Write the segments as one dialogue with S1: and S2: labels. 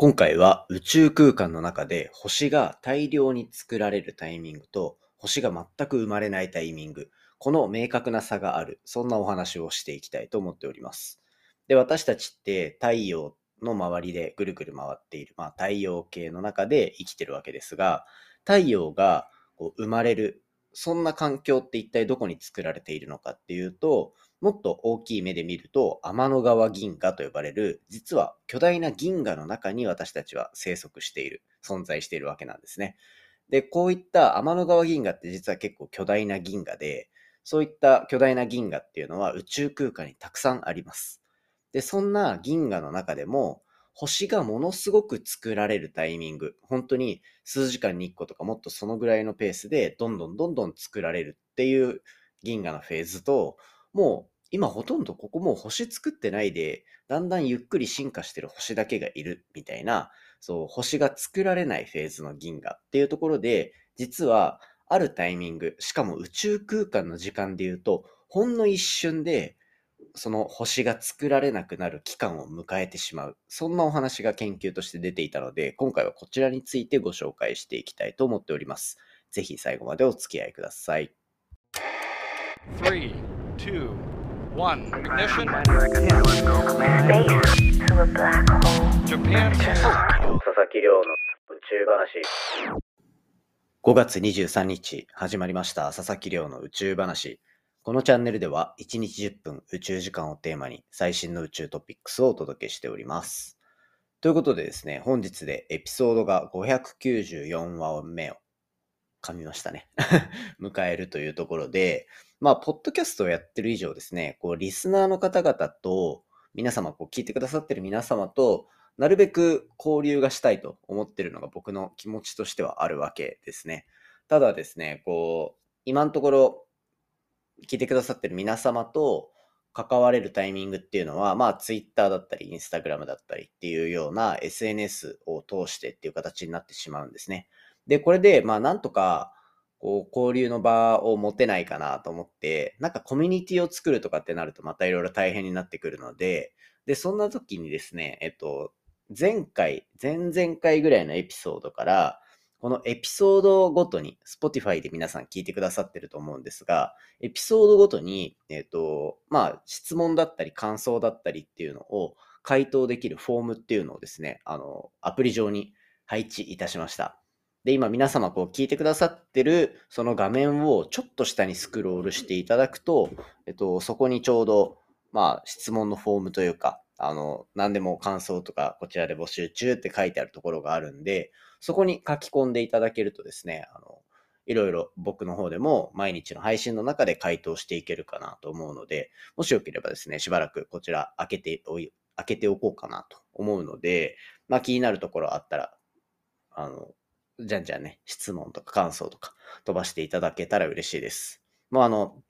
S1: 今回は宇宙空間の中で星が大量に作られるタイミングと星が全く生まれないタイミング、この明確な差がある、そんなお話をしていきたいと思っております。で、私たちって太陽の周りでぐるぐる回っている、まあ、太陽系の中で生きてるわけですが、太陽がこう生まれる、そんな環境って一体どこに作られているのかっていうと、もっと大きい目で見ると、天の川銀河と呼ばれる、実は巨大な銀河の中に私たちは生息している、存在しているわけなんですね。で、こういった天の川銀河って実は結構巨大な銀河で、そういった巨大な銀河っていうのは宇宙空間にたくさんあります。で、そんな銀河の中でも、星がものすごく作られるタイミング、本当に数時間に1個とかもっとそのぐらいのペースでどんどんどんどん作られるっていう銀河のフェーズと、もう今ほとんどここもう星作ってないで、だんだんゆっくり進化してる星だけがいるみたいな、そう、星が作られないフェーズの銀河っていうところで、実はあるタイミング、しかも宇宙空間の時間で言うと、ほんの一瞬で、その星が作られなくなる期間を迎えてしまう。そんなお話が研究として出ていたので、今回はこちらについてご紹介していきたいと思っております。ぜひ最後までお付き合いください。
S2: Three, two, one. Ignition.
S3: Space to a black hole.
S2: Japan.
S1: 佐々木亮の宇宙話。5月23日始まりました佐々木亮の宇宙話。このチャンネルでは1日10分宇宙時間をテーマに最新の宇宙トピックスをお届けしております。ということでですね、本日でエピソードが594話目を噛みましたね。迎えるというところで、まあ、ポッドキャストをやってる以上ですね、こう、リスナーの方々と、皆様、こう、聞いてくださってる皆様と、なるべく交流がしたいと思ってるのが僕の気持ちとしてはあるわけですね。ただですね、こう、今のところ、聞いてくださってる皆様と関われるタイミングっていうのは、まあ、Twitter だったり、Instagram だったりっていうような SNS を通してっていう形になってしまうんですね。で、これで、まあ、なんとか、こう、交流の場を持てないかなと思って、なんかコミュニティを作るとかってなるとまたいろいろ大変になってくるので、で、そんな時にですね、えっと、前回、前々回ぐらいのエピソードから、このエピソードごとに、Spotify で皆さん聞いてくださってると思うんですが、エピソードごとに、えっと、まあ、質問だったり感想だったりっていうのを回答できるフォームっていうのをですね、あの、アプリ上に配置いたしました。で、今皆様こう聞いてくださってるその画面をちょっと下にスクロールしていただくと、えっと、そこにちょうど、まあ、質問のフォームというか、あの、何でも感想とかこちらで募集中って書いてあるところがあるんで、そこに書き込んでいただけるとですね、あの、いろいろ僕の方でも毎日の配信の中で回答していけるかなと思うので、もしよければですね、しばらくこちら開けておい、開けておこうかなと思うので、まあ気になるところあったら、あの、じゃんじゃんね、質問とか感想とか飛ばしていただけたら嬉しいです。もうあの、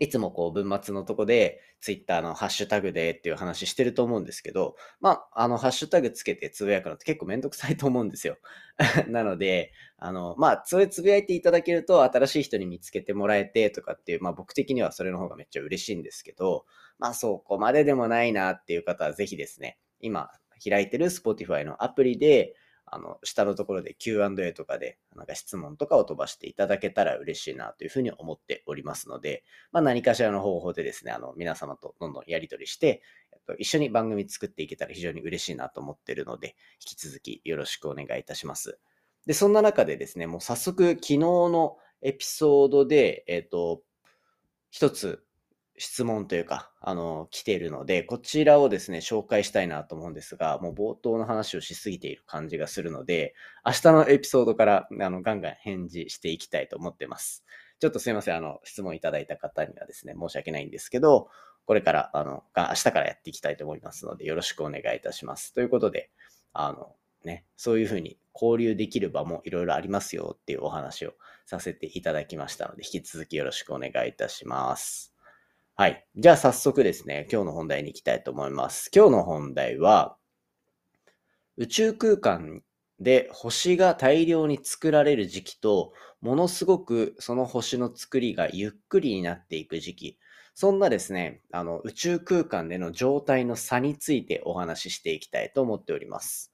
S1: いつもこう文末のとこで、ツイッターのハッシュタグでっていう話してると思うんですけど、まあ、あの、ハッシュタグつけてつぶやくのって結構めんどくさいと思うんですよ。なので、あの、まあ、それつぶやいていただけると、新しい人に見つけてもらえてとかっていう、まあ僕的にはそれの方がめっちゃ嬉しいんですけど、まあそこまででもないなっていう方はぜひですね、今開いてる Spotify のアプリで、あの、下のところで Q&A とかで、なんか質問とかを飛ばしていただけたら嬉しいなというふうに思っておりますので、まあ何かしらの方法でですね、あの、皆様とどんどんやり取りして、一緒に番組作っていけたら非常に嬉しいなと思ってるので、引き続きよろしくお願いいたします。で、そんな中でですね、もう早速昨日のエピソードで、えっと、一つ質問というか、あの、来ているので、こちらをですね、紹介したいなと思うんですが、もう冒頭の話をしすぎている感じがするので、明日のエピソードから、あの、ガンガン返事していきたいと思ってます。ちょっとすいません、あの、質問いただいた方にはですね、申し訳ないんですけど、これから、あの、明日からやっていきたいと思いますので、よろしくお願いいたします。ということで、あの、ね、そういうふうに交流できる場もいろいろありますよっていうお話をさせていただきましたので、引き続きよろしくお願いいたします。はい。じゃあ早速ですね、今日の本題に行きたいと思います。今日の本題は、宇宙空間で星が大量に作られる時期と、ものすごくその星の作りがゆっくりになっていく時期、そんなですね、あの宇宙空間での状態の差についてお話ししていきたいと思っております。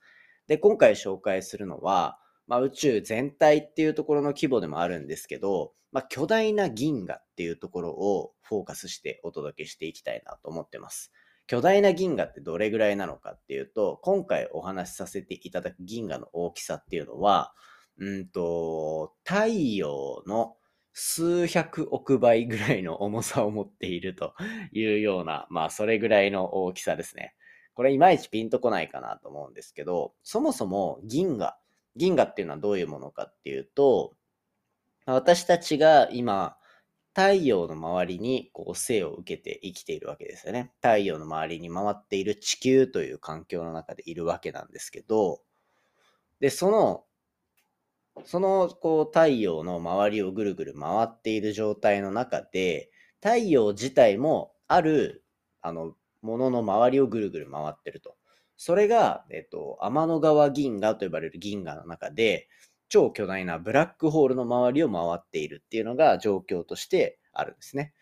S1: で、今回紹介するのは、まあ、宇宙全体っていうところの規模でもあるんですけど、まあ、巨大な銀河っていうところをフォーカスしてお届けしていきたいなと思ってます。巨大な銀河ってどれぐらいなのかっていうと、今回お話しさせていただく銀河の大きさっていうのは、うんと、太陽の数百億倍ぐらいの重さを持っていると いうような、まあそれぐらいの大きさですね。これいまいちピンとこないかなと思うんですけど、そもそも銀河、銀河っていうのはどういうものかっていうと、私たちが今、太陽の周りにこう生を受けて生きているわけですよね。太陽の周りに回っている地球という環境の中でいるわけなんですけど、で、その、そのこう太陽の周りをぐるぐる回っている状態の中で、太陽自体もあるあのものの周りをぐるぐる回ってると。それが、えっと、天の川銀河と呼ばれる銀河の中で、超巨大なブラックホールの周りを回っているっていうのが状況としてあるんですね。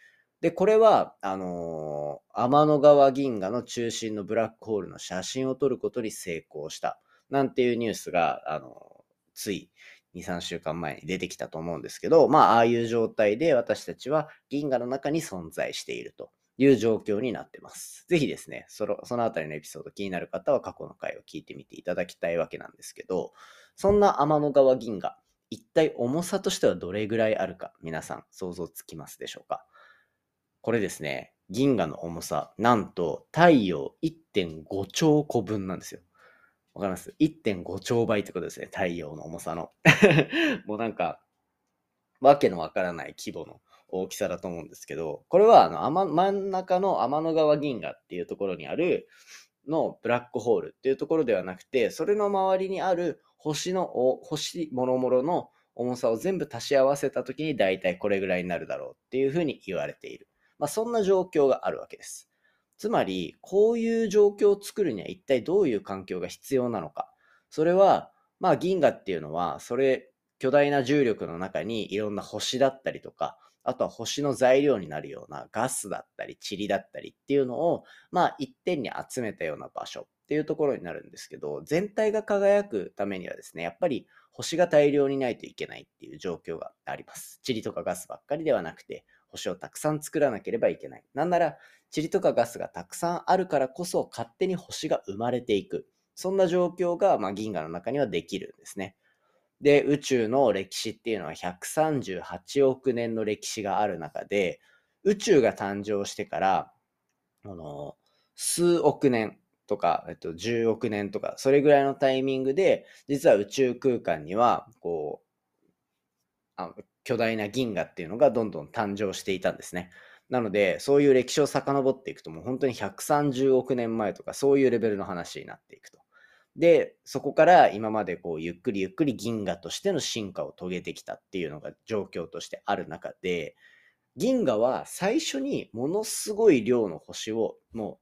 S1: で、これは、あのー天の川銀河の中心のブラックホールの写真を撮ることに成功した。なんていうニュースが、あのーつい2、3週間前に出てきたと思うんですけど、まあ、ああいう状態で私たちは銀河の中に存在しているという状況になってます。ぜひですね、そのそのあたりのエピソード気になる方は過去の回を聞いてみていただきたいわけなんですけど、そんな天の川銀河、一体重さとしてはどれぐらいあるか、皆さん想像つきますでしょうか？これですね、銀河の重さ、なんと太陽1.5兆個分なんですよ。わかります ?1.5 兆倍ってことですね、太陽の重さの。もうなんか、わけのわからない規模の大きさだと思うんですけど、これはあの天真ん中の天の川銀河っていうところにあるのブラックホールっていうところではなくて、それの周りにある星の、星もろもろの重さを全部足し合わせたときに大体これぐらいになるだろうっていうふうに言われている。まあそんな状況があるわけです。つまり、こういう状況を作るには一体どういう環境が必要なのか。それは、まあ銀河っていうのは、それ、巨大な重力の中にいろんな星だったりとか、あとは星の材料になるようなガスだったり、塵だったりっていうのを、まあ一点に集めたような場所っていうところになるんですけど、全体が輝くためにはですね、やっぱり星が大量にないといけないっていう状況があります。塵とかガスばっかりではなくて、星をたくさん作らなければいけない。なんなら、塵とかガスがたくさんあるからこそ勝手に星が生まれていく。そんな状況が、まあ、銀河の中にはできるんですね。で、宇宙の歴史っていうのは138億年の歴史がある中で、宇宙が誕生してから、あの、数億年とか、えっと、10億年とか、それぐらいのタイミングで、実は宇宙空間には、こう、あ巨大な銀河っていうのがどんどん誕生していたんですね。なので、そういう歴史を遡っていくと、もう本当に130億年前とか、そういうレベルの話になっていくと。で、そこから今までこう、ゆっくりゆっくり銀河としての進化を遂げてきたっていうのが状況としてある中で、銀河は最初にものすごい量の星をも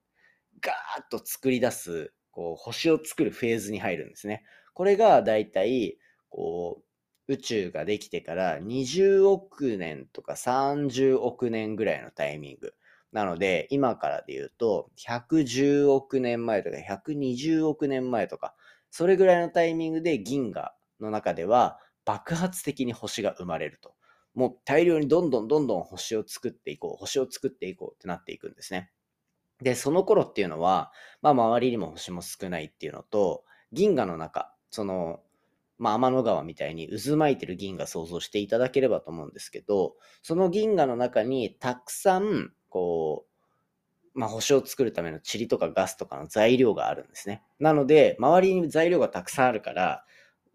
S1: うガーッと作り出す、こう、星を作るフェーズに入るんですね。これがだいたい、こう、宇宙ができてから20億年とか30億年ぐらいのタイミング。なので、今からで言うと、110億年前とか120億年前とか、それぐらいのタイミングで銀河の中では爆発的に星が生まれると。もう大量にどんどんどんどん星を作っていこう、星を作っていこうってなっていくんですね。で、その頃っていうのは、まあ周りにも星も少ないっていうのと、銀河の中、その、まあ天の川みたいに渦巻いてる銀河想像していただければと思うんですけど、その銀河の中にたくさん、こう、まあ星を作るための塵とかガスとかの材料があるんですね。なので、周りに材料がたくさんあるから、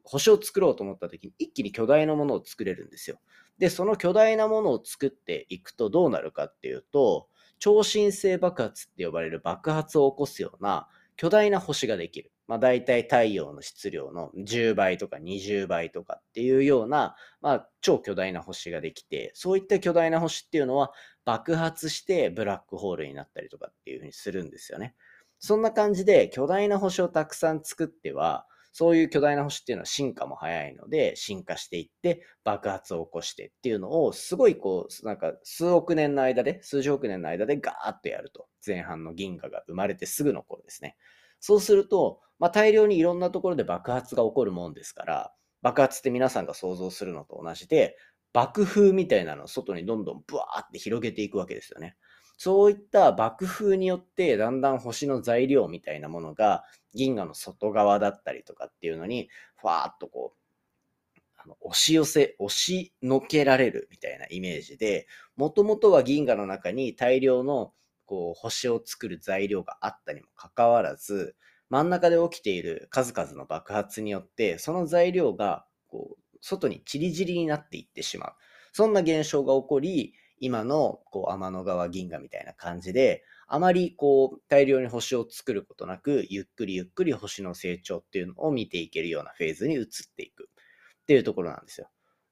S1: 星を作ろうと思った時に一気に巨大なものを作れるんですよ。で、その巨大なものを作っていくとどうなるかっていうと、超新星爆発って呼ばれる爆発を起こすような巨大な星ができる。まあ大体太陽の質量の10倍とか20倍とかっていうような、まあ超巨大な星ができて、そういった巨大な星っていうのは爆発してブラックホールになったりとかっていうふうにするんですよね。そんな感じで巨大な星をたくさん作っては、そういう巨大な星っていうのは進化も早いので、進化していって爆発を起こしてっていうのを、すごいこう、なんか数億年の間で、数十億年の間でガーッとやると。前半の銀河が生まれてすぐの頃ですね。そうすると、まあ、大量にいろんなところで爆発が起こるもんですから、爆発って皆さんが想像するのと同じで、爆風みたいなのを外にどんどんブワーって広げていくわけですよね。そういった爆風によって、だんだん星の材料みたいなものが、銀河の外側だったりとかっていうのに、ふわーっとこう、あの押し寄せ、押しのけられるみたいなイメージで、もともとは銀河の中に大量のこう星を作る材料があったにもかかわらず、真ん中で起きている数々の爆発によって、その材料がこう外にチリジリになっていってしまう。そんな現象が起こり、今のこう天の川銀河みたいな感じで、あまりこう大量に星を作ることなく、ゆっくりゆっくり星の成長っていうのを見ていけるようなフェーズに移っていくっていうところなんですよ。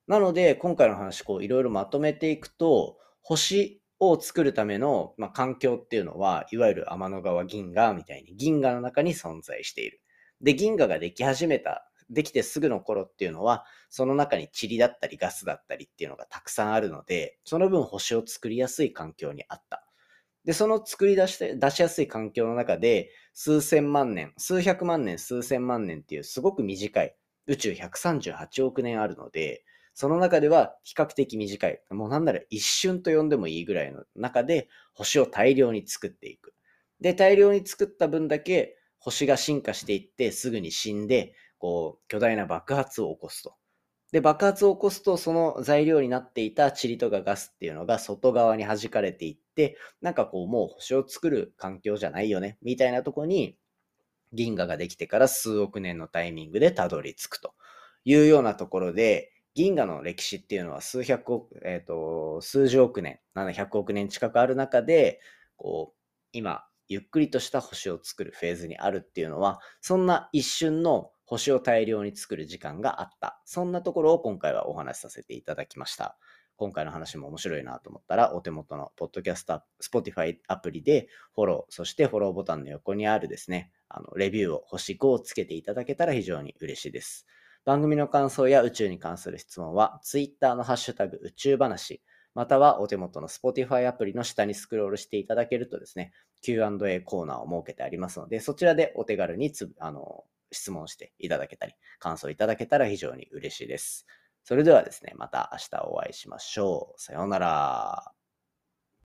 S1: なので、今回の話、こういろいろまとめていくと、星を作るための、まあ、環境っていうのは、いわゆる天の川銀河みたいに銀河の中に存在している。で、銀河ができ始めた、できてすぐの頃っていうのは、その中に塵だったりガスだったりっていうのがたくさんあるので、その分星を作りやすい環境にあった。で、その作り出して、出しやすい環境の中で、数千万年、数百万年、数千万年っていうすごく短い、宇宙138億年あるので、その中では比較的短い、もうなんなら一瞬と呼んでもいいぐらいの中で星を大量に作っていく。で、大量に作った分だけ星が進化していってすぐに死んで、こう、巨大な爆発を起こすと。で、爆発を起こすと、その材料になっていた塵とかガスっていうのが外側に弾かれていって、なんかこう、もう星を作る環境じゃないよね、みたいなとこに、銀河ができてから数億年のタイミングでたどり着くというようなところで、銀河の歴史っていうのは数百億、えっ、と、数十億年、700億年近くある中で、こう、今、ゆっくりとした星を作るフェーズにあるっていうのは、そんな一瞬の星を大量に作る時間があった。そんなところを今回はお話しさせていただきました。今回の話も面白いなと思ったら、お手元のポッドキャスト、Spotify アプリでフォロー、そしてフォローボタンの横にあるですね、あのレビューを星5をつけていただけたら非常に嬉しいです。番組の感想や宇宙に関する質問は、Twitter のハッシュタグ宇宙話、またはお手元の Spotify アプリの下にスクロールしていただけるとですね、Q&A コーナーを設けてありますので、そちらでお手軽につあの質問していただけたり、感想いただけたら非常に嬉しいです。それではですね、また明日お会いしましょう。さようなら。